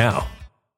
now.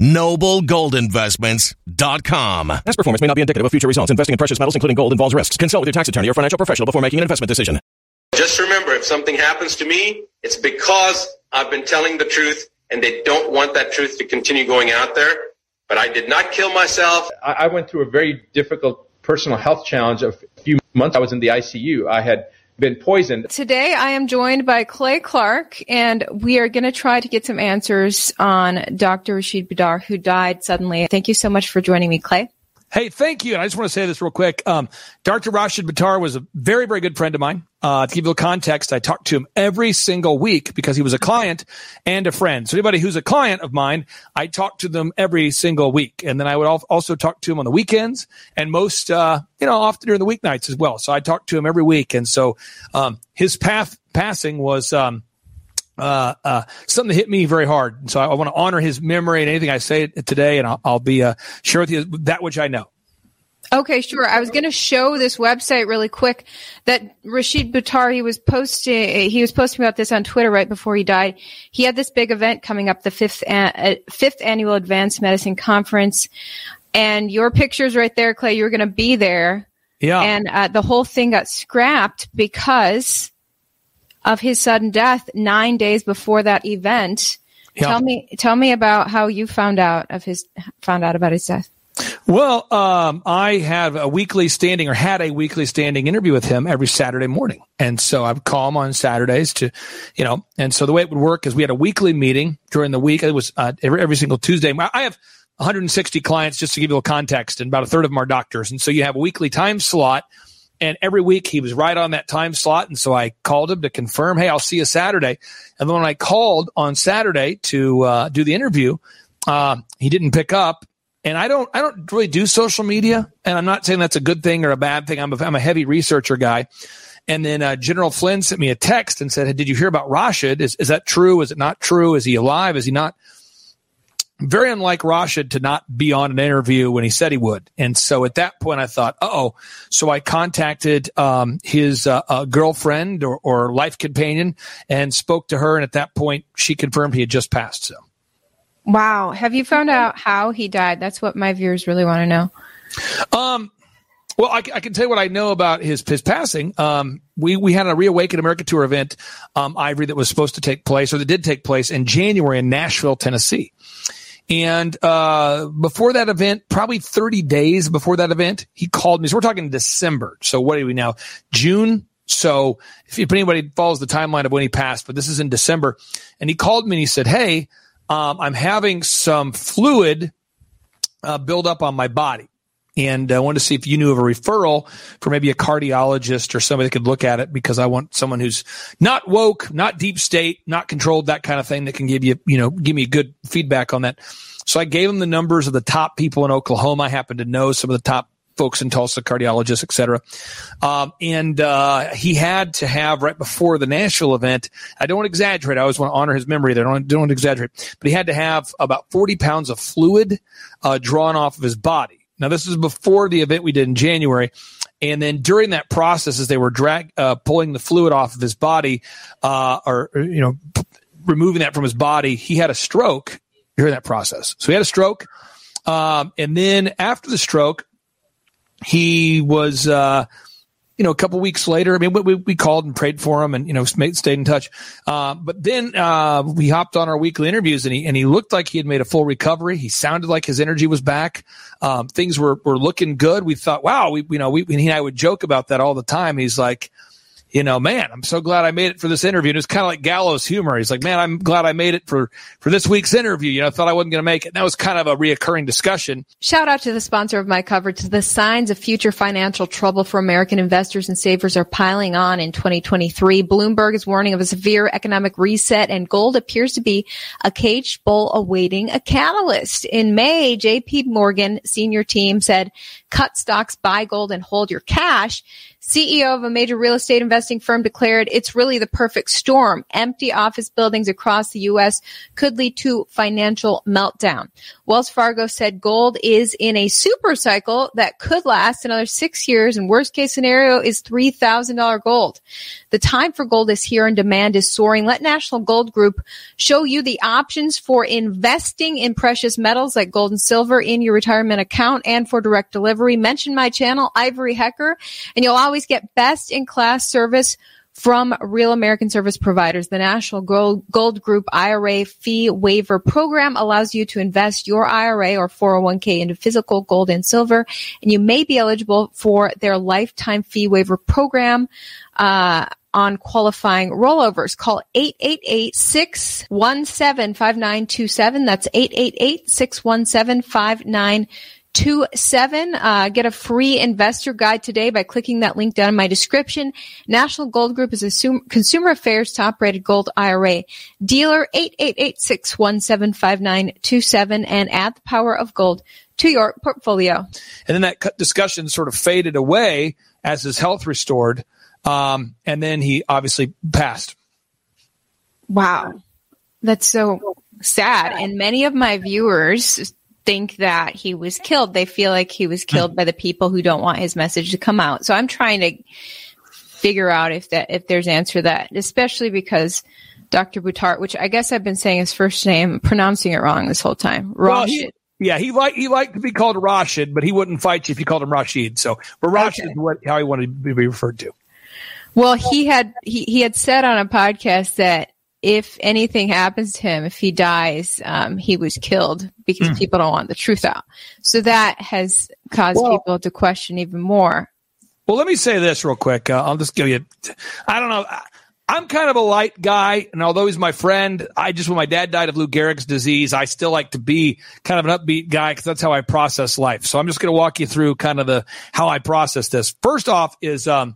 Noblegoldinvestments.com. Past performance may not be indicative of future results. Investing in precious metals, including gold, involves risks. Consult with your tax attorney or financial professional before making an investment decision. Just remember, if something happens to me, it's because I've been telling the truth and they don't want that truth to continue going out there. But I did not kill myself. I went through a very difficult personal health challenge. A few months I was in the ICU. I had been poisoned. Today I am joined by Clay Clark and we are going to try to get some answers on Dr. Rashid Buttar who died suddenly. Thank you so much for joining me, Clay. Hey, thank you. And I just want to say this real quick. Um, Dr. Rashid Buttar was a very, very good friend of mine. Uh, to give you context, I talked to him every single week because he was a client and a friend. So anybody who's a client of mine, I talk to them every single week. And then I would also talk to him on the weekends and most, uh, you know, often during the weeknights as well. So I talked to him every week. And so, um, his path passing was, um, uh, uh, something that hit me very hard. And So I, I want to honor his memory and anything I say today, and I'll, I'll be uh, share with you that which I know. Okay, sure. I was going to show this website really quick that Rashid Buttar, he was posting, he was posting about this on Twitter right before he died. He had this big event coming up, the fifth, uh, fifth annual Advanced Medicine Conference. And your picture's right there, Clay. You were going to be there. Yeah. And uh, the whole thing got scrapped because of his sudden death nine days before that event. Yeah. Tell me, tell me about how you found out of his, found out about his death. Well, um, I have a weekly standing or had a weekly standing interview with him every Saturday morning. And so I would call him on Saturdays to, you know, and so the way it would work is we had a weekly meeting during the week. It was uh, every, every single Tuesday. I have 160 clients just to give you a little context and about a third of them are doctors. And so you have a weekly time slot and every week he was right on that time slot. And so I called him to confirm, Hey, I'll see you Saturday. And then when I called on Saturday to uh, do the interview, uh, he didn't pick up and I don't, I don't really do social media, and I'm not saying that's a good thing or a bad thing. I'm a, I'm a heavy researcher guy. And then uh, General Flynn sent me a text and said, hey, "Did you hear about Rashid? Is is that true? Is it not true? Is he alive? Is he not?" Very unlike Rashid to not be on an interview when he said he would. And so at that point, I thought, "Oh." So I contacted um, his uh, uh, girlfriend or, or life companion and spoke to her. And at that point, she confirmed he had just passed. So. Wow. Have you found out how he died? That's what my viewers really want to know. Um, well, I, I, can tell you what I know about his his passing. Um, we we had a Reawaken America Tour event, um, Ivory, that was supposed to take place, or that did take place in January in Nashville, Tennessee. And uh, before that event, probably 30 days before that event, he called me. So we're talking December. So what are we now? June. So if, if anybody follows the timeline of when he passed, but this is in December, and he called me and he said, "Hey." um, I'm having some fluid uh, build up on my body. And I wanted to see if you knew of a referral for maybe a cardiologist or somebody that could look at it because I want someone who's not woke, not deep state, not controlled, that kind of thing that can give you, you know, give me good feedback on that. So I gave him the numbers of the top people in Oklahoma. I happen to know some of the top folks in Tulsa, cardiologists, et cetera. Um, and uh, he had to have right before the national event. I don't want to exaggerate. I always want to honor his memory. There, don't don't want to exaggerate. But he had to have about forty pounds of fluid uh, drawn off of his body. Now this is before the event we did in January. And then during that process, as they were drag uh, pulling the fluid off of his body, uh, or, you know, p- removing that from his body, he had a stroke during that process. So he had a stroke. Um, and then after the stroke, he was, uh, you know, a couple weeks later, I mean, we, we called and prayed for him and, you know, stayed in touch. Uh, but then, uh, we hopped on our weekly interviews and he, and he looked like he had made a full recovery. He sounded like his energy was back. Um, things were, were looking good. We thought, wow, we, you know, we, he and I would joke about that all the time. He's like, you know, man, I'm so glad I made it for this interview. And it's kind of like gallows humor. He's like, man, I'm glad I made it for, for this week's interview. You know, I thought I wasn't going to make it. And that was kind of a reoccurring discussion. Shout out to the sponsor of my coverage. The signs of future financial trouble for American investors and savers are piling on in 2023. Bloomberg is warning of a severe economic reset and gold appears to be a caged bull awaiting a catalyst. In May, JP Morgan senior team said, cut stocks, buy gold and hold your cash. CEO of a major real estate investing firm declared it's really the perfect storm. Empty office buildings across the U.S. could lead to financial meltdown. Wells Fargo said gold is in a super cycle that could last another six years and worst case scenario is $3,000 gold. The time for gold is here and demand is soaring. Let National Gold Group show you the options for investing in precious metals like gold and silver in your retirement account and for direct delivery. Mention my channel, Ivory Hecker, and you'll always get best in class service from real American service providers. The National Gold, Gold, Group IRA fee waiver program allows you to invest your IRA or 401k into physical gold and silver, and you may be eligible for their lifetime fee waiver program. Uh, on qualifying rollovers. Call 888-617-5927. That's 888-617-5927 two seven. Uh, get a free investor guide today by clicking that link down in my description. National Gold Group is a consumer affairs top rated gold IRA dealer. Eight eight eight six one seven five nine two seven and add the power of gold to your portfolio. And then that discussion sort of faded away as his health restored. Um, and then he obviously passed. Wow. That's so sad. And many of my viewers think that he was killed. They feel like he was killed by the people who don't want his message to come out. So I'm trying to figure out if that if there's answer to that, especially because Dr. Buttar, which I guess I've been saying his first name, pronouncing it wrong this whole time. Rashid. Well, he, yeah, he liked he liked to be called Rashid, but he wouldn't fight you if you called him Rashid. So, but Rashid okay. is what how he wanted to be referred to. Well, he had he, he had said on a podcast that if anything happens to him, if he dies, um, he was killed because mm. people don't want the truth out. So that has caused well, people to question even more. Well, let me say this real quick. Uh, I'll just give you. I don't know. I'm kind of a light guy, and although he's my friend, I just when my dad died of Lou Gehrig's disease, I still like to be kind of an upbeat guy because that's how I process life. So I'm just going to walk you through kind of the how I process this. First off, is um,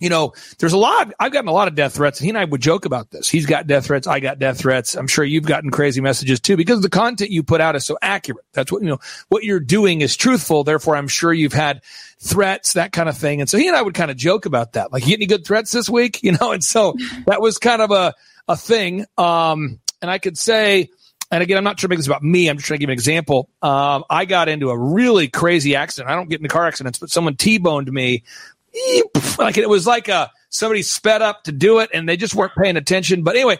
you know, there's a lot. I've gotten a lot of death threats, and he and I would joke about this. He's got death threats. I got death threats. I'm sure you've gotten crazy messages too, because the content you put out is so accurate. That's what you know. What you're doing is truthful. Therefore, I'm sure you've had threats, that kind of thing. And so he and I would kind of joke about that. Like, you get any good threats this week? You know, and so that was kind of a a thing. Um, and I could say. And again, I'm not trying to make this about me. I'm just trying to give an example. Um, I got into a really crazy accident. I don't get into car accidents, but someone T-boned me like it was like a somebody sped up to do it and they just weren't paying attention. But anyway,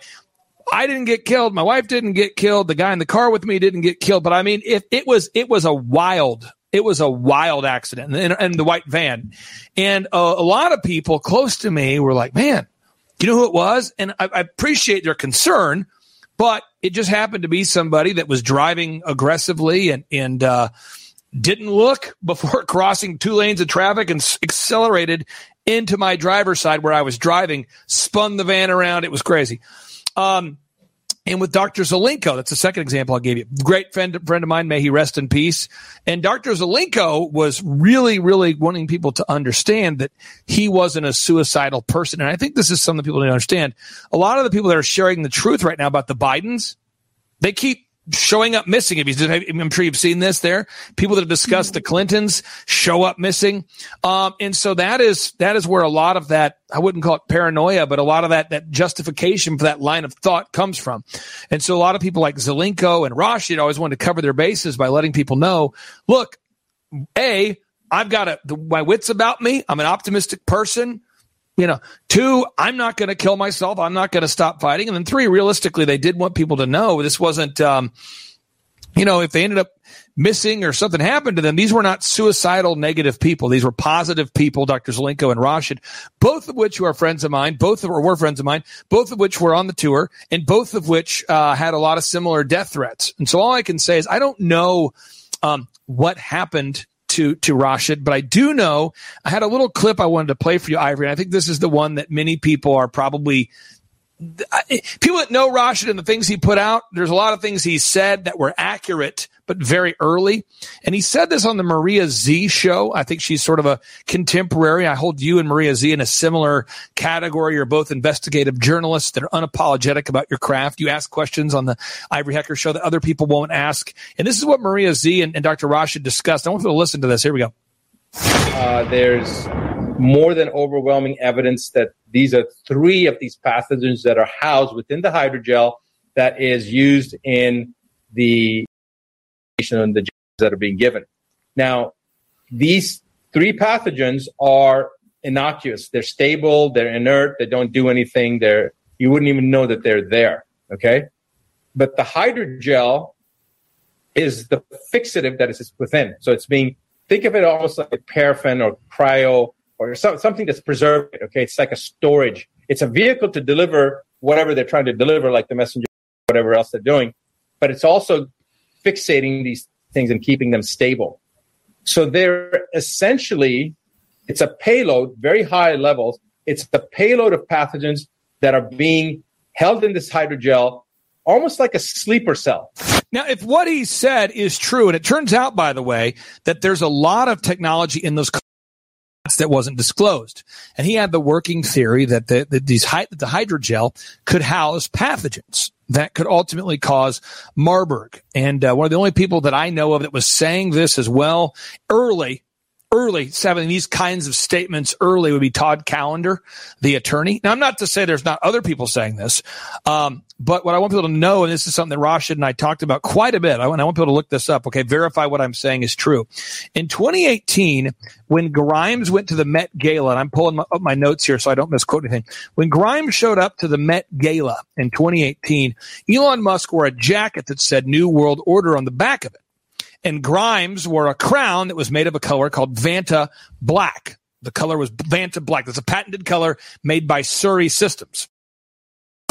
I didn't get killed. My wife didn't get killed. The guy in the car with me didn't get killed. But I mean, if it was, it was a wild, it was a wild accident in the white van. And a lot of people close to me were like, man, you know who it was? And I, I appreciate their concern, but it just happened to be somebody that was driving aggressively and, and, uh, didn't look before crossing two lanes of traffic and accelerated into my driver's side where I was driving, spun the van around. It was crazy. Um, and with Dr. Zelenko, that's the second example I gave you. Great friend, friend of mine, may he rest in peace. And Dr. Zelenko was really, really wanting people to understand that he wasn't a suicidal person. And I think this is something people don't understand. A lot of the people that are sharing the truth right now about the Bidens, they keep showing up missing. If you, I'm sure you've seen this there. People that have discussed the Clintons show up missing. Um, and so that is, that is where a lot of that, I wouldn't call it paranoia, but a lot of that, that justification for that line of thought comes from. And so a lot of people like Zelenko and Rashid always wanted to cover their bases by letting people know, look, A, I've got a, the, my wits about me. I'm an optimistic person. You know, two, I'm not going to kill myself. I'm not going to stop fighting. And then three, realistically, they did want people to know this wasn't, um, you know, if they ended up missing or something happened to them, these were not suicidal negative people. These were positive people, Dr. Zelenko and Rashid, both of which were friends of mine, both of, or were friends of mine, both of which were on the tour, and both of which uh, had a lot of similar death threats. And so all I can say is I don't know um, what happened to to Rashid, but I do know I had a little clip I wanted to play for you, Ivory. And I think this is the one that many people are probably people that know Rashid and the things he put out. There's a lot of things he said that were accurate, but very early. And he said this on the Maria Z show. I think she's sort of a contemporary. I hold you and Maria Z in a similar category. You're both investigative journalists that are unapologetic about your craft. You ask questions on the Ivory Hecker show that other people won't ask. And this is what Maria Z and, and Dr. Rashid discussed. I want to listen to this. Here we go. Uh, there's more than overwhelming evidence that these are three of these pathogens that are housed within the hydrogel that is used in the and the that are being given. Now, these three pathogens are innocuous. They're stable. They're inert. They don't do anything. They're you wouldn't even know that they're there. Okay, but the hydrogel is the fixative that is within. So it's being think of it almost like paraffin or cryo or so, something that's preserved. Okay, it's like a storage. It's a vehicle to deliver whatever they're trying to deliver, like the messenger, whatever else they're doing. But it's also fixating these things and keeping them stable. So they're essentially, it's a payload, very high levels. It's the payload of pathogens that are being held in this hydrogel, almost like a sleeper cell. Now, if what he said is true, and it turns out, by the way, that there's a lot of technology in those that wasn't disclosed. And he had the working theory that the, that these that the hydrogel could house pathogens that could ultimately cause Marburg. And uh, one of the only people that I know of that was saying this as well early early having these kinds of statements early would be Todd Callender, the attorney. Now, I'm not to say there's not other people saying this, um, but what I want people to know, and this is something that Rashid and I talked about quite a bit, I want, I want people to look this up. Okay, verify what I'm saying is true. In 2018, when Grimes went to the Met Gala, and I'm pulling my, up my notes here so I don't misquote anything. When Grimes showed up to the Met Gala in 2018, Elon Musk wore a jacket that said New World Order on the back of it and Grimes wore a crown that was made of a color called Vanta Black. The color was Vanta Black. That's a patented color made by Surrey Systems.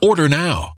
Order now.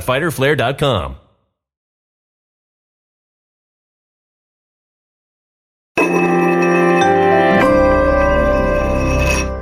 www.fighterflare.com.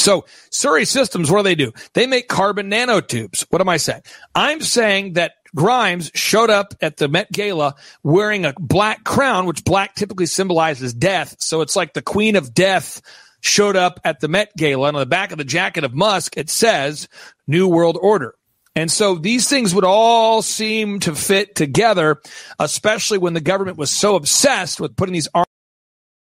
So Surrey Systems, what do they do? They make carbon nanotubes. What am I saying? I'm saying that Grimes showed up at the Met Gala wearing a black crown, which black typically symbolizes death. So it's like the Queen of Death showed up at the Met Gala, and on the back of the jacket of Musk, it says New World Order. And so these things would all seem to fit together, especially when the government was so obsessed with putting these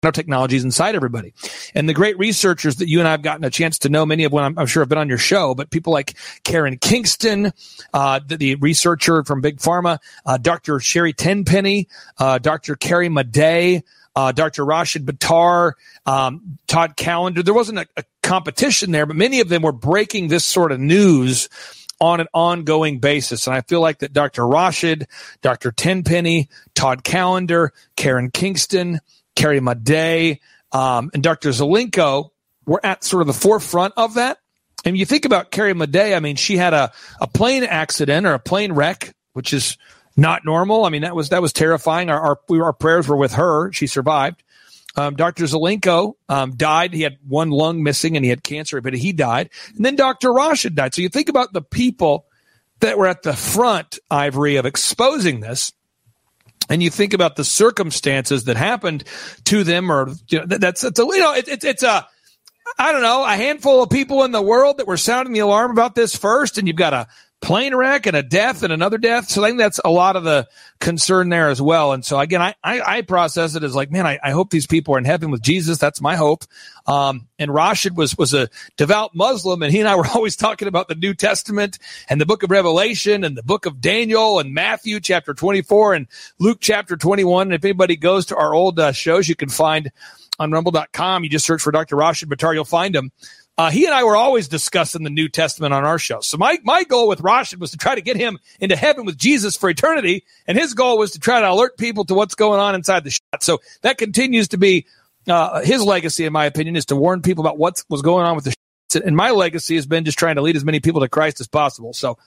nanotechnologies inside everybody. And the great researchers that you and I have gotten a chance to know, many of them I'm, I'm sure have been on your show, but people like Karen Kingston, uh, the, the, researcher from Big Pharma, uh, Dr. Sherry Tenpenny, uh, Dr. Carrie Madej, uh, Dr. Rashid Buttar, um, Todd Callender. There wasn't a, a competition there, but many of them were breaking this sort of news on an ongoing basis. And I feel like that Dr. Rashid, Dr. Tenpenny, Todd Callender, Karen Kingston, Carrie Madej, um, and Dr. Zelenko were at sort of the forefront of that. And you think about Carrie Madej, I mean, she had a, a plane accident or a plane wreck, which is not normal. I mean, that was that was terrifying. Our our, we, our prayers were with her. She survived. Um, Dr. Zelenko um, died. He had one lung missing and he had cancer, but he died. And then Dr. Rashid died. So you think about the people that were at the front, Ivory, of exposing this. And you think about the circumstances that happened to them, or you know, that's, that's a, you know, it, it, it's a, I don't know, a handful of people in the world that were sounding the alarm about this first, and you've got a plane wreck and a death and another death. So I think that's a lot of the concern there as well. And so again, I, I, I process it as like, man, I, I, hope these people are in heaven with Jesus. That's my hope. Um, and Rashid was, was a devout Muslim and he and I were always talking about the New Testament and the book of Revelation and the book of Daniel and Matthew chapter 24 and Luke chapter 21. And if anybody goes to our old uh, shows, you can find on rumble.com. You just search for Dr. Rashid Buttar. You'll find him. Uh, he and I were always discussing the New Testament on our show. So my, my goal with Rashid was to try to get him into heaven with Jesus for eternity. And his goal was to try to alert people to what's going on inside the shot. So that continues to be, uh, his legacy, in my opinion, is to warn people about what was going on with the shot. And my legacy has been just trying to lead as many people to Christ as possible. So,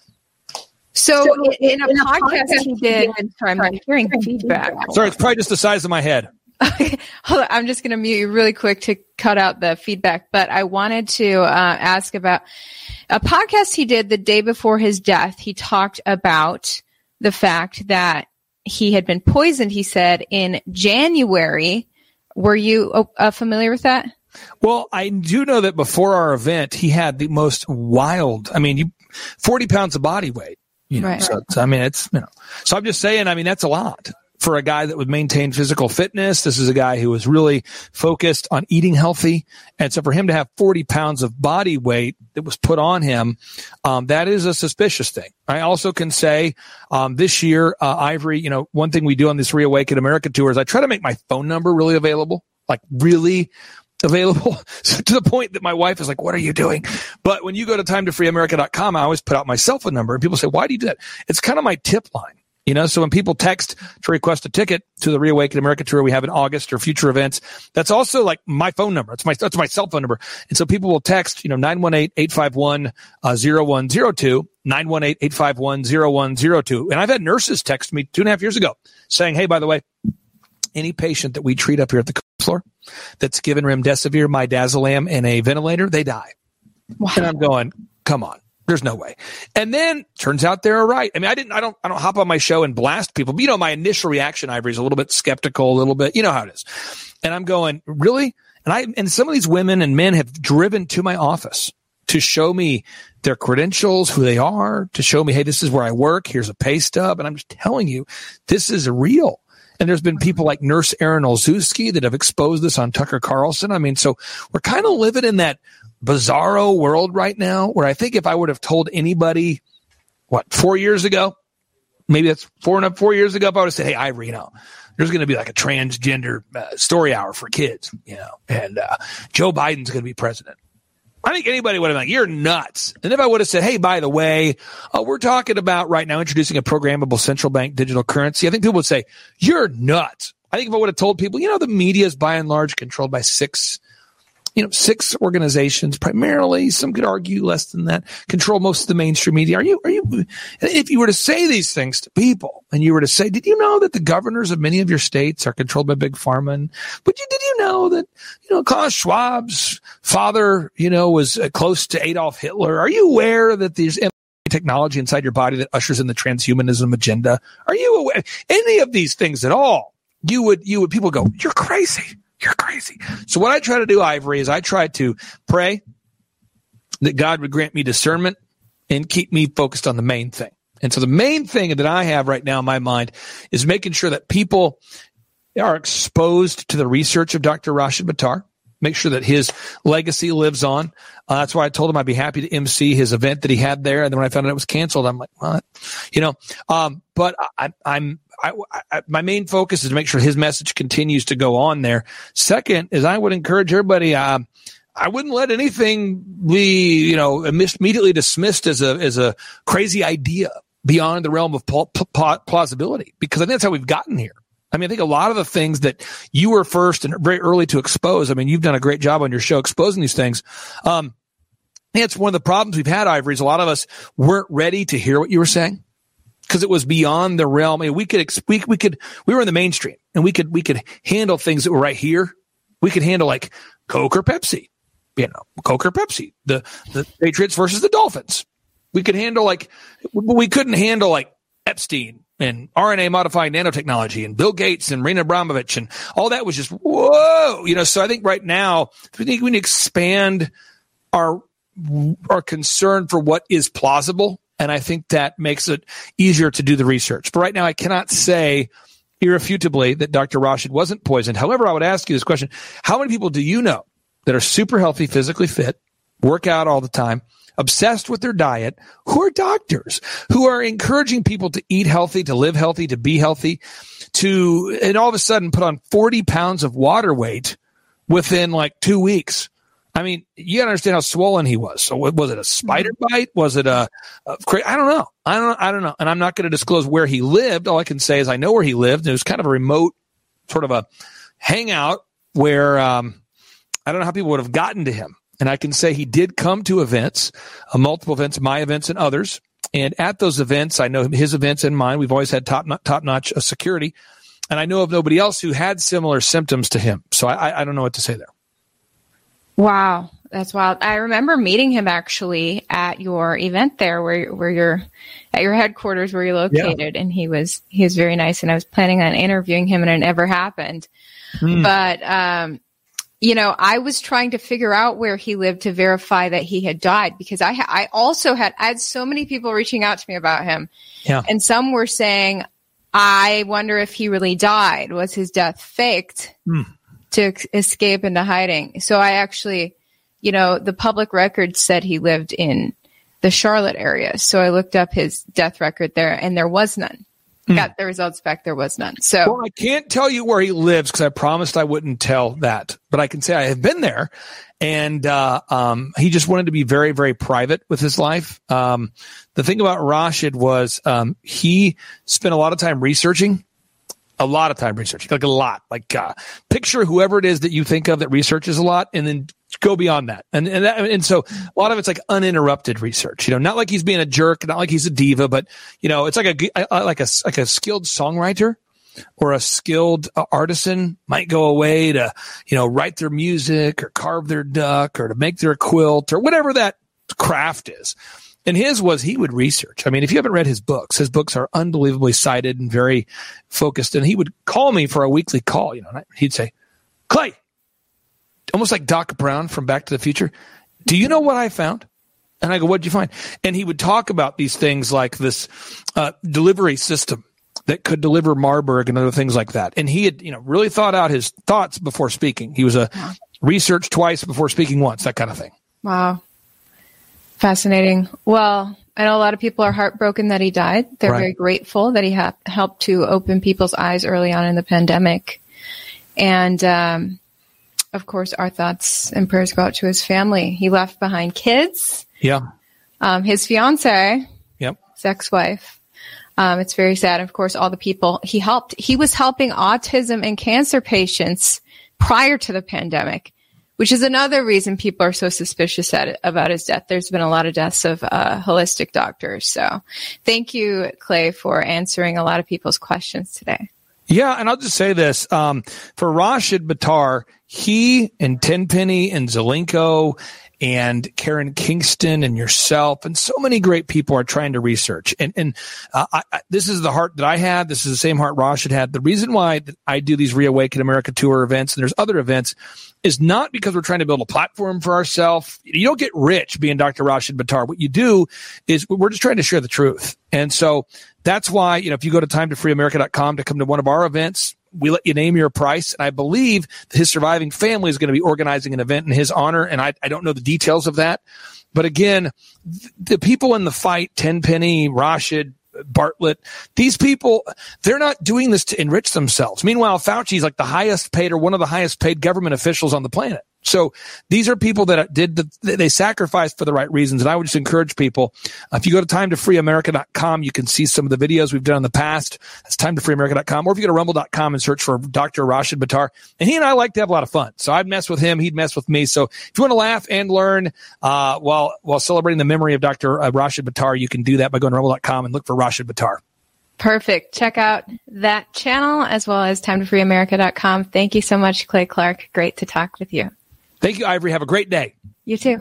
so, so in, a, in a podcast, podcast he did, sorry, I'm hearing feedback. Sorry, it's probably just the size of my head. Okay, hold on. I'm just going to mute you really quick to cut out the feedback. But I wanted to uh, ask about a podcast he did the day before his death. He talked about the fact that he had been poisoned. He said in January. Were you uh, uh familiar with that? Well, I do know that before our event, he had the most wild. I mean, you forty pounds of body weight. You know, right. so, so I mean, it's you know. So I'm just saying. I mean, that's a lot for a guy that would maintain physical fitness. This is a guy who was really focused on eating healthy. And so for him to have 40 pounds of body weight that was put on him, um, that is a suspicious thing. I also can say, um, this year, uh, Ivory, you know, one thing we do on this Reawaken America tour is I try to make my phone number really available, like really available to the point that my wife is like, what are you doing? But when you go to timetofreeamerica.com, I always put out my cell phone number and people say, why do you do that? It's kind of my tip line. You know, so when people text to request a ticket to the Reawaken America tour we have in August or future events, that's also like my phone number. It's my, that's my cell phone number. And so people will text, you know, 918-851-0102, 918-851-0102. And I've had nurses text me two and a half years ago saying, Hey, by the way, any patient that we treat up here at the floor that's given remdesivir, midazolam, and a ventilator, they die. Wow. And I'm going, come on. There's no way. And then turns out they're right. I mean, I didn't, I don't, I don't hop on my show and blast people, but you know, my initial reaction, Ivory, is a little bit skeptical, a little bit, you know how it is. And I'm going, really? And I, and some of these women and men have driven to my office to show me their credentials, who they are, to show me, hey, this is where I work. Here's a pay stub. And I'm just telling you, this is real. And there's been people like Nurse Erin Olszewski that have exposed this on Tucker Carlson. I mean, so we're kind of living in that bizarro world right now where I think if I would have told anybody, what, four years ago, maybe that's four and four years ago, if I would have said, Hey, Ivory, you know, there's going to be like a transgender uh, story hour for kids, you know, and uh, Joe Biden's going to be president. I think anybody would have been like, you're nuts. And if I would have said, hey, by the way, uh, we're talking about right now introducing a programmable central bank digital currency, I think people would say, you're nuts. I think if I would have told people, you know, the media is by and large controlled by six you know, six organizations, primarily, some could argue less than that, control most of the mainstream media. Are you, are you, if you were to say these things to people and you were to say, did you know that the governors of many of your states are controlled by big pharma? And, but you, did you know that, you know, Klaus Schwab's father, you know, was uh, close to Adolf Hitler? Are you aware that there's technology inside your body that ushers in the transhumanism agenda? Are you aware any of these things at all? You would, you would, people go, you're crazy. You're crazy. So what I try to do, Ivory, is I try to pray that God would grant me discernment and keep me focused on the main thing. And so the main thing that I have right now in my mind is making sure that people are exposed to the research of Dr. Rashid Buttar. Make sure that his legacy lives on. Uh, that's why I told him I'd be happy to MC his event that he had there. And then when I found out it was canceled, I'm like, what? You know, um, but I, I'm I, I, my main focus is to make sure his message continues to go on there. Second is I would encourage everybody. Uh, I wouldn't let anything be, you know, immediately dismissed as a as a crazy idea beyond the realm of plausibility, because I think that's how we've gotten here. I mean, I think a lot of the things that you were first and very early to expose. I mean, you've done a great job on your show exposing these things. Um, it's one of the problems we've had, Ivory. Is a lot of us weren't ready to hear what you were saying because it was beyond the realm. I mean, we could we, we could we were in the mainstream and we could we could handle things that were right here. We could handle like Coke or Pepsi, you know, Coke or Pepsi, the, the Patriots versus the Dolphins. We could handle like, we couldn't handle like Epstein and RNA modifying nanotechnology and Bill Gates and Rena Abramovich and all that was just whoa, you know. So I think right now we think we need to expand our our concern for what is plausible, and I think that makes it easier to do the research. But right now, I cannot say irrefutably that Dr. Rashid wasn't poisoned. However, I would ask you this question: How many people do you know that are super healthy, physically fit, work out all the time? obsessed with their diet, who are doctors, who are encouraging people to eat healthy, to live healthy, to be healthy, to, and all of a sudden put on 40 pounds of water weight within like two weeks. I mean, you gotta understand how swollen he was. So was it a spider mm-hmm. bite? Was it a, a I don't know. I don't, I don't know. And I'm not going to disclose where he lived. All I can say is I know where he lived. It was kind of a remote sort of a hangout where, um, I don't know how people would have gotten to him. And I can say he did come to events, uh, multiple events, my events and others. And at those events, I know his events and mine, we've always had top, top notch uh, security. And I know of nobody else who had similar symptoms to him. So I, I don't know what to say there. Wow. That's wild. I remember meeting him actually at your event there where, where you're at your headquarters where you're located. Yeah. And he was, he was very nice. And I was planning on interviewing him and it never happened. Mm. But, um, you know, I was trying to figure out where he lived to verify that he had died because I, ha- I also had, I had so many people reaching out to me about him. Yeah. And some were saying, I wonder if he really died. Was his death faked mm. To escape into hiding? So I actually, you know, the public record said he lived in the Charlotte area. So I looked up his death record there and there was none. Hmm. got the results back. There was none. So well, I can't tell you where he lives because I promised I wouldn't tell that, but I can say I have been there, and uh, um, he just wanted to be very, very private with his life. Um, the thing about Rashid was um, he spent a lot of time researching a lot of time researching, like a lot. Like uh, picture whoever it is that you think of that researches a lot, and then go beyond that. And and that, and so a lot of it's like uninterrupted research. You know, not like he's being a jerk, not like he's a diva, but you know, it's like a like a like a skilled songwriter or a skilled uh, artisan might go away to you know write their music or carve their duck or to make their quilt or whatever that craft is. And his was he would research. I mean, if you haven't read his books, his books are unbelievably cited and very focused. And he would call me for a weekly call. You know, he'd say, "Clay, almost like Doc Brown from Back to the Future. Do you know what I found?" And I go, "What'd you find?" And he would talk about these things like this uh, delivery system that could deliver Marburg and other things like that. And he had, you know, really thought out his thoughts before speaking. He was a research twice before speaking once, that kind of thing. Wow. Fascinating. Well, I know a lot of people are heartbroken that he died. They're right. very grateful that he ha- helped to open people's eyes early on in the pandemic. And, um, of course, our thoughts and prayers go out to his family. He left behind kids. Yeah. Um, his fiance. Yep. His ex-wife. Um, it's very sad. Of course, all the people he helped. He was helping autism and cancer patients prior to the pandemic which is another reason people are so suspicious at, about his death. There's been a lot of deaths of uh, holistic doctors. So thank you, Clay, for answering a lot of people's questions today. Yeah, and I'll just say this. Um, for Rashid Buttar, he and Tenpenny and Zelenko and Karen Kingston and yourself and so many great people are trying to research. And, and uh, I, I, this is the heart that I had. This is the same heart Rashid had. The reason why I do these Reawaken America tour events and there's other events is not because we're trying to build a platform for ourselves. You don't get rich being Dr. Rashid Buttar. What you do is we're just trying to share the truth. And so that's why, you know, if you go to timetofreeamerica.com to come to one of our events, we let you name your price. And I believe his surviving family is going to be organizing an event in his honor. And I, I don't know the details of that. But again, the people in the fight, Tenpenny, Rashid, Bartlett, these people, they're not doing this to enrich themselves. Meanwhile, Fauci is like the highest paid or one of the highest paid government officials on the planet. So these are people that did the, they sacrificed for the right reasons. And I would just encourage people, if you go to timetofreeamerica.com, you can see some of the videos we've done in the past. It's time That's timetofreeamerica.com. Or if you go to rumble.com and search for Dr. Rashid Buttar, and he and I like to have a lot of fun. So I'd mess with him. He'd mess with me. So if you want to laugh and learn, uh, while, while celebrating the memory of Dr. Uh, Rashid Buttar, you can do that by going to rumble.com and look for Rashid Buttar. Perfect. Check out that channel as well as timetofreeamerica.com. Thank you so much, Clay Clark. Great to talk with you. Thank you, Ivory. Have a great day. You too.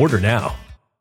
Order now.